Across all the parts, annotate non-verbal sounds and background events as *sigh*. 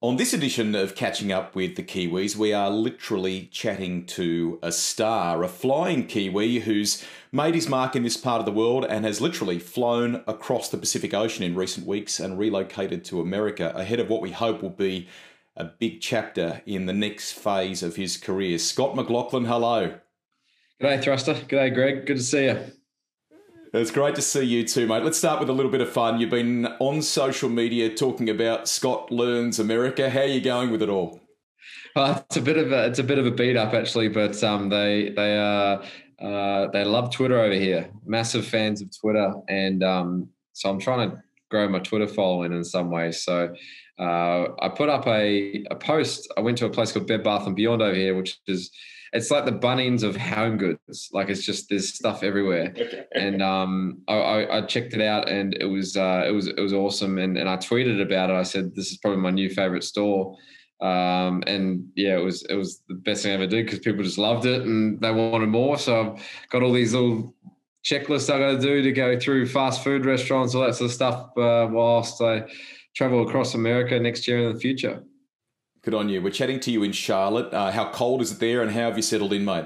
On this edition of Catching Up with the Kiwis, we are literally chatting to a star, a flying Kiwi who's made his mark in this part of the world and has literally flown across the Pacific Ocean in recent weeks and relocated to America ahead of what we hope will be a big chapter in the next phase of his career. Scott McLaughlin, hello. G'day, Thruster. G'day, Greg. Good to see you. It's great to see you too, mate. Let's start with a little bit of fun. You've been on social media talking about Scott Learns America. How are you going with it all? Uh, it's a bit of a it's a bit of a beat up actually, but um, they they uh, uh, they love Twitter over here. Massive fans of Twitter, and um, so I'm trying to grow my Twitter following in some ways. So uh, I put up a a post. I went to a place called Bed Bath and Beyond over here, which is it's like the Bunnings of home goods. Like it's just there's stuff everywhere. and um, I, I, checked it out, and it was uh, it was it was awesome. And and I tweeted about it. I said this is probably my new favorite store. Um, and yeah, it was it was the best thing I ever did because people just loved it and they wanted more. So I've got all these little checklists I got to do to go through fast food restaurants, all that sort of stuff, uh, whilst I travel across America next year in the future. Good on you. We're chatting to you in Charlotte. Uh, how cold is it there, and how have you settled in, mate?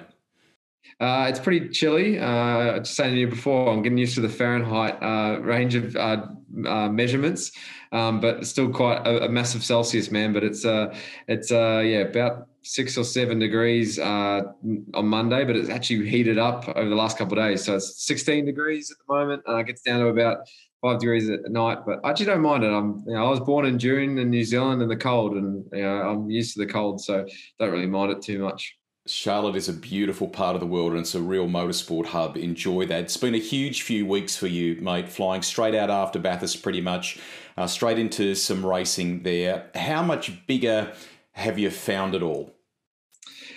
Uh, it's pretty chilly. Uh, just saying to you before, I'm getting used to the Fahrenheit uh, range of uh, uh, measurements, um, but still quite a, a, massive Celsius, man. But it's uh, it's yeah about six or seven degrees on Monday, but it's actually heated up over the last couple of days. So it's 16 degrees at the moment, and it gets down to about five degrees at night, but I actually don't mind it. I'm, you know, I was born in June in New Zealand in the cold, and you know, I'm used to the cold, so don't really mind it too much. Charlotte is a beautiful part of the world and it's a real motorsport hub. Enjoy that. It's been a huge few weeks for you, mate, flying straight out after Bathurst pretty much, uh, straight into some racing there. How much bigger have you found it all?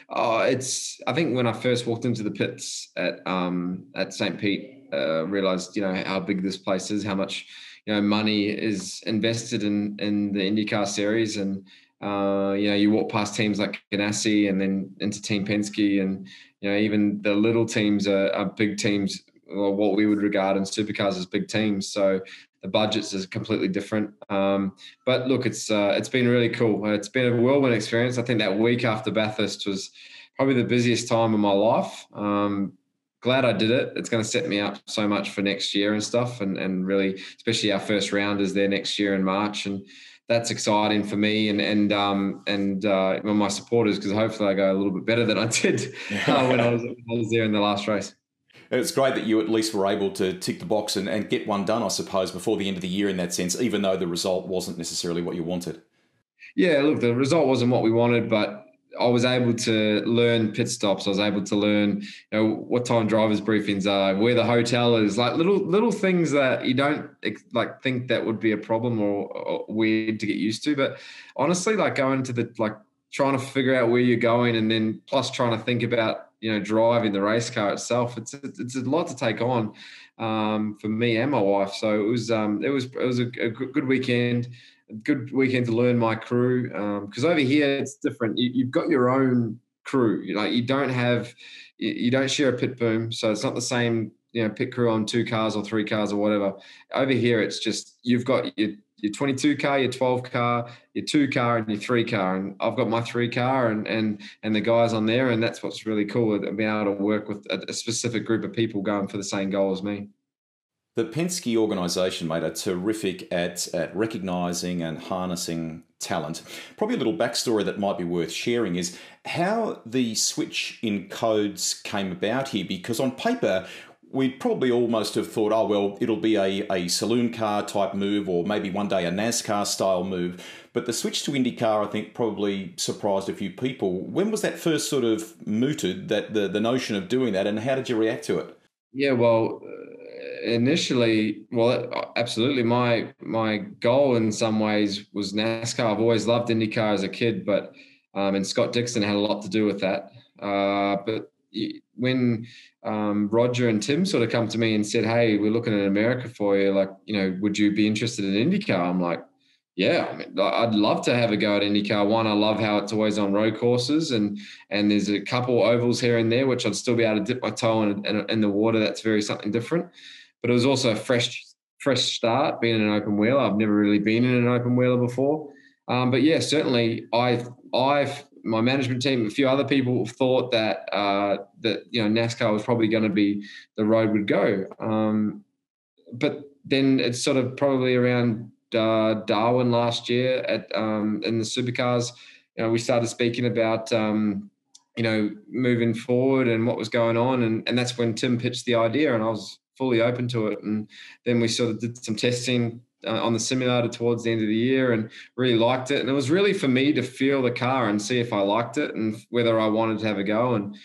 Oh, it's. I think when I first walked into the pits at um, at St. Pete, uh, realized you know how big this place is, how much you know money is invested in in the IndyCar series, and uh, you know you walk past teams like Ganassi and then into Team Penske, and you know even the little teams are, are big teams, or what we would regard in supercars as big teams. So the budgets is completely different. Um, but look, it's uh, it's been really cool. It's been a whirlwind experience. I think that week after Bathurst was probably the busiest time of my life. Um, glad I did it. It's going to set me up so much for next year and stuff, and and really, especially our first round is there next year in March, and that's exciting for me and and um and uh, my supporters because hopefully I go a little bit better than I did *laughs* uh, when I was when I was there in the last race. It's great that you at least were able to tick the box and, and get one done, I suppose, before the end of the year in that sense, even though the result wasn't necessarily what you wanted. Yeah, look, the result wasn't what we wanted, but I was able to learn pit stops. I was able to learn, you know, what time drivers briefings are, where the hotel is, like little little things that you don't like think that would be a problem or, or weird to get used to. But honestly, like going to the like trying to figure out where you're going, and then plus trying to think about you know driving the race car itself. It's it's a lot to take on um, for me and my wife. So it was um, it was it was a, a good weekend good weekend to learn my crew because um, over here it's different. You, have got your own crew. You, like you don't have, you, don't share a pit boom, so it's not the same. You know, pit crew on two cars or three cars or whatever. Over here, it's just you've got your your 22 car, your 12 car, your two car, and your three car. And I've got my three car and and and the guys on there, and that's what's really cool. Being able to work with a specific group of people going for the same goal as me. The Penske organisation, mate, are terrific at, at recognising and harnessing talent. Probably a little backstory that might be worth sharing is how the switch in codes came about here, because on paper, we'd probably almost have thought, oh, well, it'll be a, a saloon car type move or maybe one day a NASCAR style move. But the switch to IndyCar, I think, probably surprised a few people. When was that first sort of mooted, that the, the notion of doing that, and how did you react to it? Yeah, well, initially, well, absolutely. My my goal in some ways was NASCAR. I've always loved IndyCar as a kid, but um, and Scott Dixon had a lot to do with that. Uh, but when um, Roger and Tim sort of come to me and said, "Hey, we're looking at America for you. Like, you know, would you be interested in IndyCar?" I'm like, "Yeah, I mean, I'd love to have a go at IndyCar. One, I love how it's always on road courses, and and there's a couple ovals here and there which I'd still be able to dip my toe in, in, in the water. That's very something different." but it was also a fresh fresh start being an open wheeler. I've never really been in an open wheeler before. Um, but yeah, certainly, I've I've my management team, a few other people thought that uh, that you know NASCAR was probably going to be the road would go. Um, but then it's sort of probably around uh, Darwin last year at um, in the supercars. You know, we started speaking about um, you know moving forward and what was going on, and and that's when Tim pitched the idea, and I was fully open to it. And then we sort of did some testing uh, on the simulator towards the end of the year and really liked it. And it was really for me to feel the car and see if I liked it and whether I wanted to have a go. And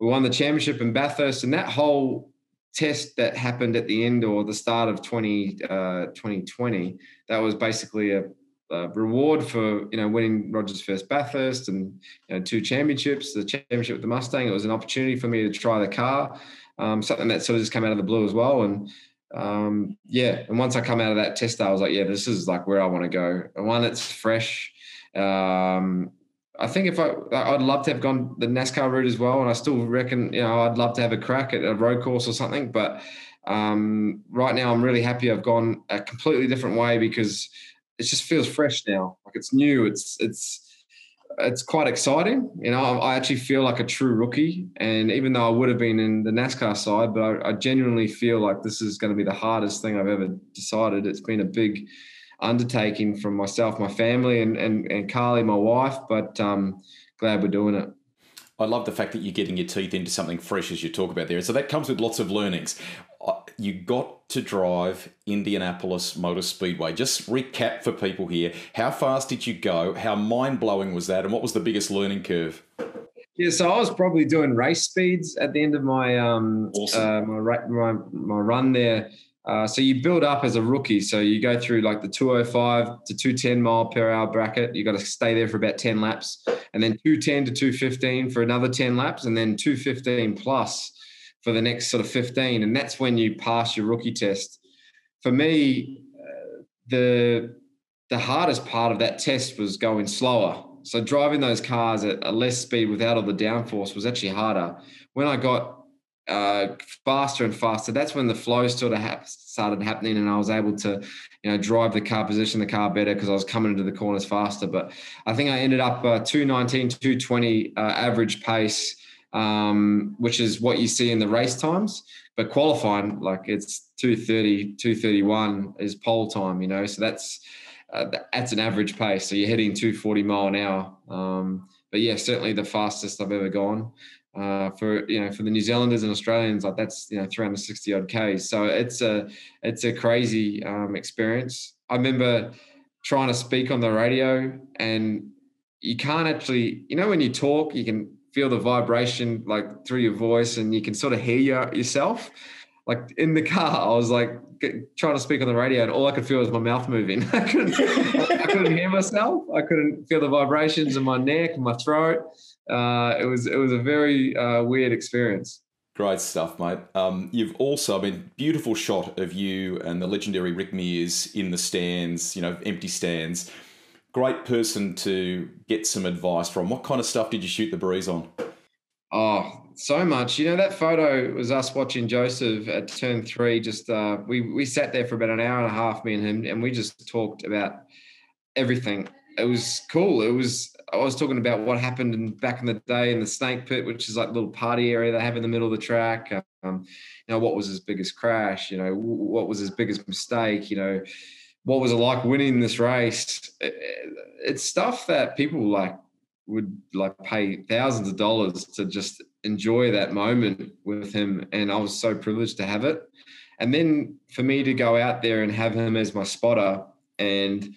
we won the championship in Bathurst. And that whole test that happened at the end or the start of 20, uh, 2020, that was basically a, a, reward for you know winning Roger's first Bathurst and you know, two championships, the championship with the Mustang. It was an opportunity for me to try the car, um, something that sort of just came out of the blue as well. And um, yeah, and once I come out of that test, I was like, yeah, this is like where I want to go. And one that's fresh. Um, I think if I, I'd love to have gone the NASCAR route as well, and I still reckon, you know, I'd love to have a crack at a road course or something. But um, right now, I'm really happy I've gone a completely different way because it just feels fresh now. Like it's new. It's it's it's quite exciting. You know, I actually feel like a true rookie. And even though I would have been in the NASCAR side, but I, I genuinely feel like this is going to be the hardest thing I've ever decided. It's been a big undertaking from myself, my family, and and, and Carly, my wife. But um, glad we're doing it. I love the fact that you're getting your teeth into something fresh as you talk about there. So that comes with lots of learnings. Uh, you got to drive Indianapolis Motor Speedway. Just recap for people here. How fast did you go? How mind blowing was that? And what was the biggest learning curve? Yeah, so I was probably doing race speeds at the end of my um awesome. uh, my, my my run there. Uh, so you build up as a rookie. So you go through like the 205 to 210 mile per hour bracket. You got to stay there for about 10 laps, and then 210 to 215 for another 10 laps, and then 215 plus for the next sort of 15. And that's when you pass your rookie test. For me, uh, the the hardest part of that test was going slower. So driving those cars at a less speed without all the downforce was actually harder. When I got uh, faster and faster. That's when the flow sort of ha- started happening, and I was able to, you know, drive the car, position the car better because I was coming into the corners faster. But I think I ended up uh, 219, 220 uh, average pace, um, which is what you see in the race times. But qualifying, like it's 230, 231 is pole time, you know. So that's uh, that's an average pace. So you're hitting 240 mile an hour. Um, but yeah, certainly the fastest I've ever gone uh, for you know for the New Zealanders and Australians like that's you know 360 odd k. So it's a it's a crazy um, experience. I remember trying to speak on the radio and you can't actually you know when you talk you can feel the vibration like through your voice and you can sort of hear your, yourself like in the car i was like get, trying to speak on the radio and all i could feel was my mouth moving *laughs* i couldn't i couldn't hear myself i couldn't feel the vibrations in my neck and my throat uh, it was it was a very uh, weird experience. Great stuff, mate. Um, you've also, I mean, beautiful shot of you and the legendary Rick Mears in the stands, you know, empty stands. Great person to get some advice from. What kind of stuff did you shoot the breeze on? Oh, so much. You know, that photo was us watching Joseph at turn three. Just uh, we we sat there for about an hour and a half, me and him, and we just talked about everything. It was cool. It was I was talking about what happened in, back in the day in the snake pit, which is like a little party area they have in the middle of the track. Um, you know, what was his biggest crash? You know, what was his biggest mistake? You know, what was it like winning this race? It, it's stuff that people like would like pay thousands of dollars to just enjoy that moment with him, and I was so privileged to have it. And then for me to go out there and have him as my spotter and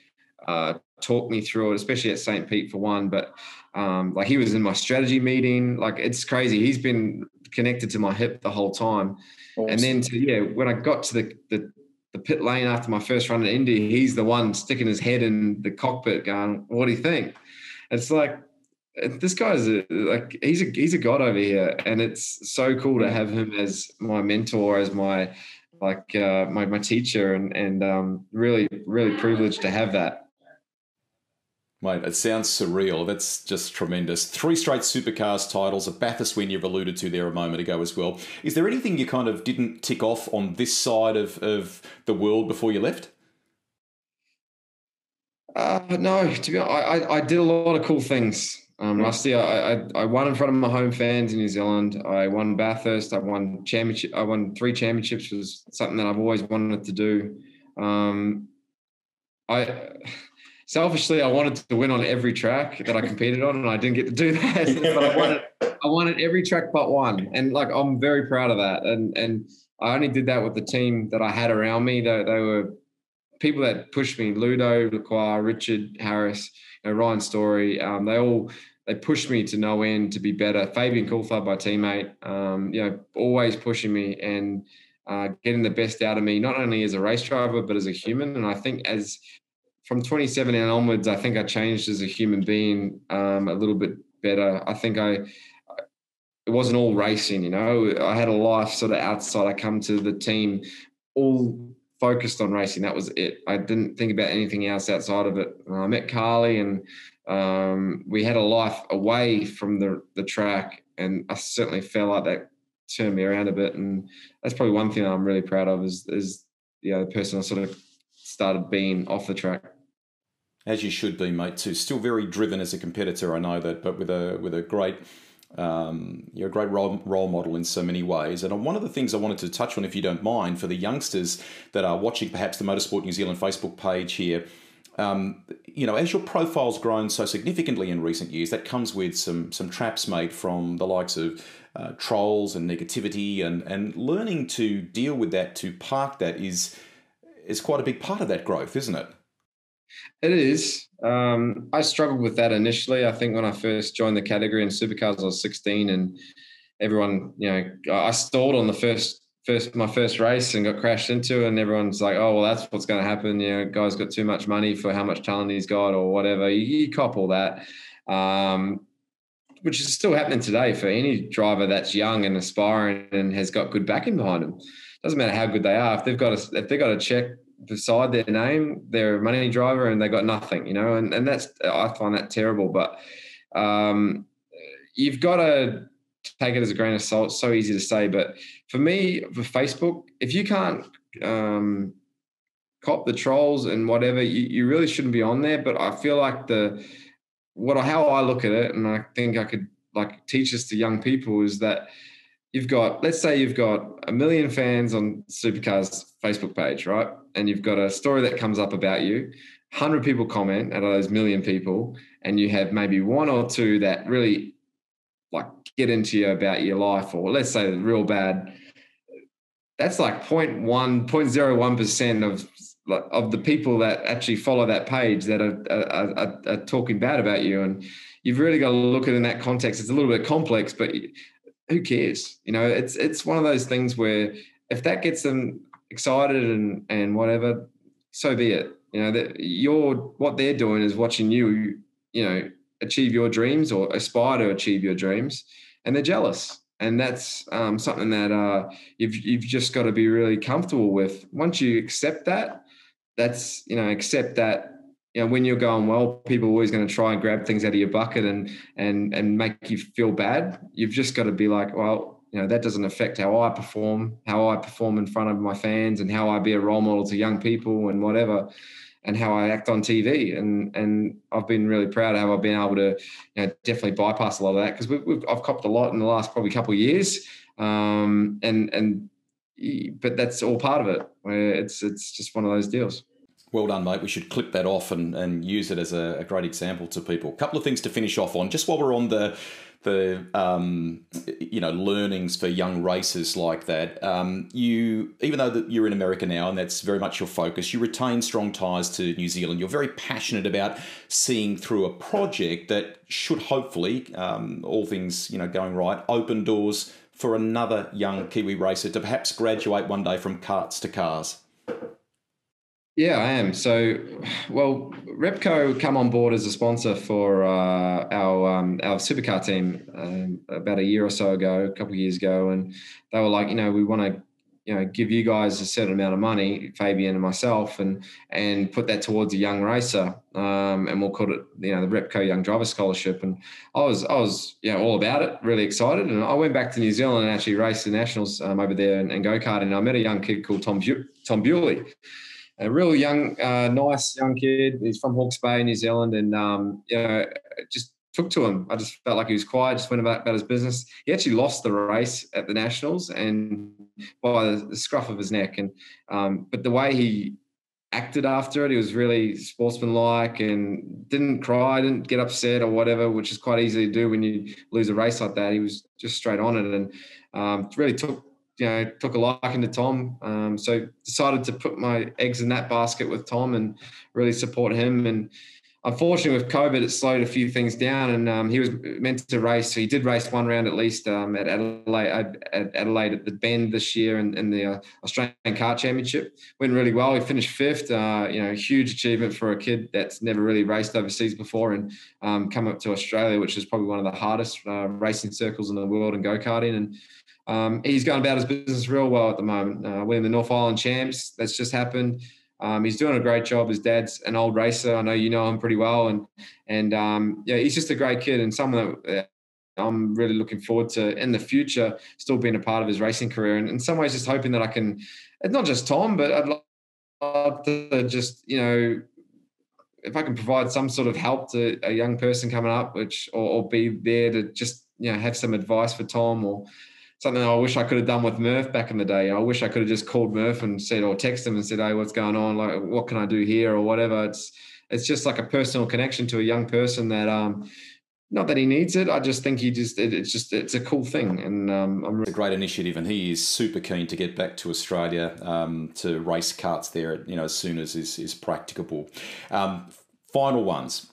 uh, talk me through it, especially at St. Pete for one. But um, like he was in my strategy meeting. Like it's crazy. He's been connected to my hip the whole time. Awesome. And then to yeah, when I got to the, the the pit lane after my first run in Indy, he's the one sticking his head in the cockpit, going, "What do you think?" It's like this guy's a, like he's a he's a god over here, and it's so cool to have him as my mentor, as my like uh, my my teacher, and and um, really really privileged to have that. Mate, it sounds surreal. That's just tremendous. Three straight supercars titles, a Bathurst win you've alluded to there a moment ago as well. Is there anything you kind of didn't tick off on this side of, of the world before you left? Uh, no, to be honest, I, I, I did a lot of cool things. Um, last year, I, I, I won in front of my home fans in New Zealand. I won Bathurst. I won championship. I won three championships. Was something that I've always wanted to do. Um, I selfishly, I wanted to win on every track that I competed on, and I didn't get to do *laughs* that. but I wanted, I wanted every track but one, and like I'm very proud of that. And and I only did that with the team that I had around me. They, they were people that pushed me: Ludo, Lacroix, Richard Harris, you know, Ryan Story. Um, they all they pushed me to no end to be better. Fabian Coulthard, my teammate, um, you know, always pushing me and uh, getting the best out of me, not only as a race driver but as a human. And I think as from 27 and onwards, I think I changed as a human being um, a little bit better. I think I it wasn't all racing, you know. I had a life sort of outside. I come to the team all focused on racing. That was it. I didn't think about anything else outside of it. I met Carly and um, we had a life away from the the track, and I certainly felt like that turned me around a bit. And that's probably one thing I'm really proud of is is you know the person I sort of started being off the track. As you should be, mate. Too still very driven as a competitor. I know that, but with a with a great um, you're a great role, role model in so many ways. And one of the things I wanted to touch on, if you don't mind, for the youngsters that are watching perhaps the Motorsport New Zealand Facebook page here, um, you know, as your profile's grown so significantly in recent years, that comes with some some traps made from the likes of uh, trolls and negativity, and and learning to deal with that, to park that is is quite a big part of that growth, isn't it? It is. Um, I struggled with that initially. I think when I first joined the category in supercars, I was 16, and everyone, you know, I stalled on the first first my first race and got crashed into, and everyone's like, "Oh, well, that's what's going to happen." You know, guy's got too much money for how much talent he's got, or whatever. You, you cop all that, um, which is still happening today for any driver that's young and aspiring and has got good backing behind them. Doesn't matter how good they are if they've got a if they've got a check beside their name, they're a money driver and they got nothing, you know, and, and that's, I find that terrible, but um, you've got to take it as a grain of salt. So easy to say, but for me, for Facebook, if you can't um, cop the trolls and whatever, you, you really shouldn't be on there. But I feel like the, what, how I look at it, and I think I could like teach this to young people is that you've got, let's say you've got a million fans on Supercars Facebook page, right? And you've got a story that comes up about you, 100 people comment out of those million people, and you have maybe one or two that really like get into you about your life, or let's say real bad. That's like 0.1, 0.01% of of the people that actually follow that page that are, are, are, are talking bad about you. And you've really got to look at it in that context. It's a little bit complex, but who cares? You know, it's it's one of those things where if that gets them excited and and whatever, so be it. You know that you're what they're doing is watching you, you know, achieve your dreams or aspire to achieve your dreams, and they're jealous. And that's um, something that uh, you've you've just got to be really comfortable with. Once you accept that, that's you know accept that you know, when you're going well, people are always going to try and grab things out of your bucket and and and make you feel bad. You've just got to be like, well, you know, that doesn't affect how I perform, how I perform in front of my fans, and how I be a role model to young people and whatever, and how I act on TV. And and I've been really proud of how I've been able to, you know, definitely bypass a lot of that because we've, we've, I've copped a lot in the last probably couple of years, um, and and but that's all part of it. It's it's just one of those deals. Well done, mate. We should clip that off and, and use it as a, a great example to people. A couple of things to finish off on, just while we're on the the um, you know learnings for young racers like that. Um, you even though that you're in America now and that's very much your focus, you retain strong ties to New Zealand. You're very passionate about seeing through a project that should hopefully, um, all things you know going right, open doors for another young Kiwi racer to perhaps graduate one day from karts to cars. Yeah, I am. So, well, Repco come on board as a sponsor for uh, our um, our supercar team um, about a year or so ago, a couple of years ago, and they were like, you know, we want to, you know, give you guys a certain amount of money, Fabian and myself, and and put that towards a young racer, um, and we'll call it, you know, the Repco Young Driver Scholarship. And I was I was you know all about it, really excited, and I went back to New Zealand and actually raced the nationals um, over there and, and go karting. And I met a young kid called Tom Tom Bewley a real young, uh, nice young kid. He's from Hawke's Bay, New Zealand, and um, you know, just took to him. I just felt like he was quiet, just went about, about his business. He actually lost the race at the Nationals and by the, the scruff of his neck. And um, but the way he acted after it, he was really sportsmanlike and didn't cry, didn't get upset or whatever, which is quite easy to do when you lose a race like that. He was just straight on it and um, really took you know took a liking to Tom. Um, so decided to put my eggs in that basket with Tom and really support him and unfortunately with COVID, it slowed a few things down, and um, he was meant to race. So he did race one round at least um, at Adelaide at Adelaide at the Bend this year in, in the uh, Australian Kart Championship. Went really well. He finished fifth. Uh, you know, huge achievement for a kid that's never really raced overseas before and um, come up to Australia, which is probably one of the hardest uh, racing circles in the world and go karting. And um, he's going about his business real well at the moment. Uh, winning the North Island Champs, that's just happened. Um, he's doing a great job. His dad's an old racer. I know you know him pretty well, and and um, yeah, he's just a great kid and someone that I'm really looking forward to in the future still being a part of his racing career. And in some ways, just hoping that I can, not just Tom, but I'd love to just you know if I can provide some sort of help to a young person coming up, which or, or be there to just you know have some advice for Tom or something I wish I could have done with Murph back in the day. I wish I could have just called Murph and said, or text him and said, "Hey, what's going on? Like, what can I do here, or whatever." It's it's just like a personal connection to a young person that, um, not that he needs it. I just think he just it, it's just it's a cool thing, and um, I'm really- it's a great initiative, and he is super keen to get back to Australia um, to race karts there. You know, as soon as is is practicable. Um, final ones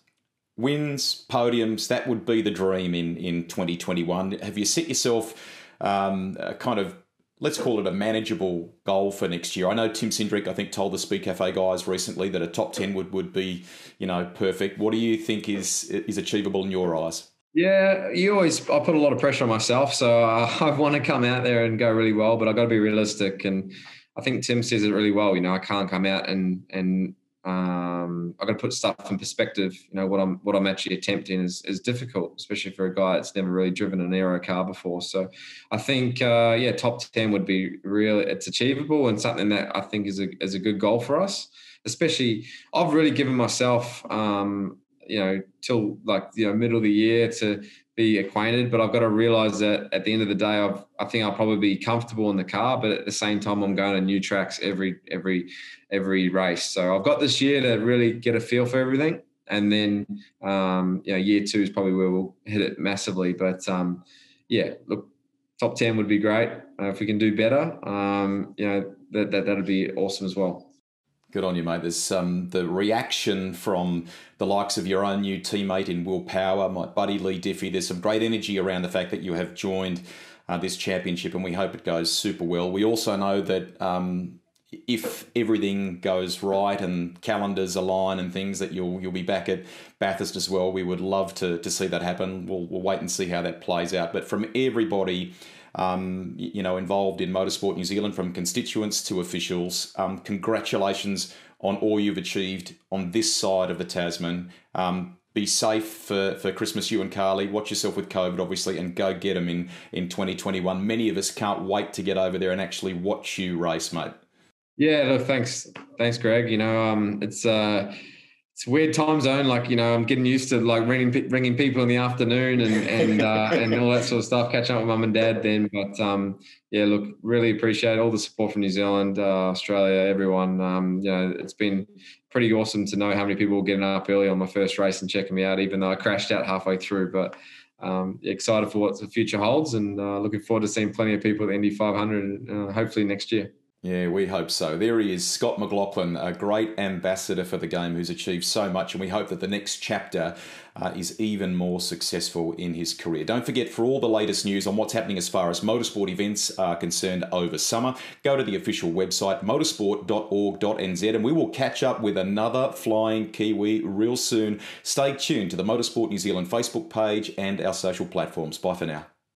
wins, podiums, that would be the dream in, in 2021. Have you set yourself um, kind of let's call it a manageable goal for next year. I know Tim Cindric, I think, told the Speedcafe guys recently that a top ten would, would be, you know, perfect. What do you think is is achievable in your eyes? Yeah, you always. I put a lot of pressure on myself, so uh, *laughs* I want to come out there and go really well, but I've got to be realistic. And I think Tim says it really well. You know, I can't come out and and um, I've got to put stuff in perspective. You know what I'm what I'm actually attempting is is difficult, especially for a guy that's never really driven an aero car before. So I think uh, yeah, top ten would be really it's achievable and something that I think is a is a good goal for us. Especially, I've really given myself um, you know till like you know middle of the year to be acquainted, but I've got to realize that at the end of the day, I've, I think I'll probably be comfortable in the car, but at the same time, I'm going to new tracks every every every race. So I've got this year to really get a feel for everything, and then um, you know, year two is probably where we'll hit it massively. But um, yeah, look, top ten would be great uh, if we can do better. Um, you know, that that that'd be awesome as well. Good on you, mate. There's um, the reaction from the likes of your own new teammate in Will Power, my buddy Leigh Diffey. There's some great energy around the fact that you have joined uh, this championship, and we hope it goes super well. We also know that um, if everything goes right and calendars align and things, that you'll you'll be back at Bathurst as well. We would love to to see that happen. We'll we'll wait and see how that plays out. But from everybody um, you know, involved in Motorsport New Zealand, from constituents to officials. Um, congratulations on all you've achieved on this side of the Tasman. Um, be safe for, for Christmas, you and Carly. Watch yourself with COVID, obviously, and go get them in, in 2021. Many of us can't wait to get over there and actually watch you race, mate. Yeah, look, thanks, thanks, Greg. You know, um, it's uh, it's weird time zone. Like you know, I'm getting used to like ringing ringing people in the afternoon and and uh, and all that sort of stuff. Catching up with mum and dad then. But um, yeah, look, really appreciate all the support from New Zealand, uh, Australia, everyone. Um, you know, it's been pretty awesome to know how many people were getting up early on my first race and checking me out, even though I crashed out halfway through. But um, excited for what the future holds and uh, looking forward to seeing plenty of people at the Indy 500, uh, hopefully next year. Yeah, we hope so. There he is, Scott McLaughlin, a great ambassador for the game who's achieved so much, and we hope that the next chapter uh, is even more successful in his career. Don't forget, for all the latest news on what's happening as far as motorsport events are concerned over summer, go to the official website, motorsport.org.nz, and we will catch up with another Flying Kiwi real soon. Stay tuned to the Motorsport New Zealand Facebook page and our social platforms. Bye for now.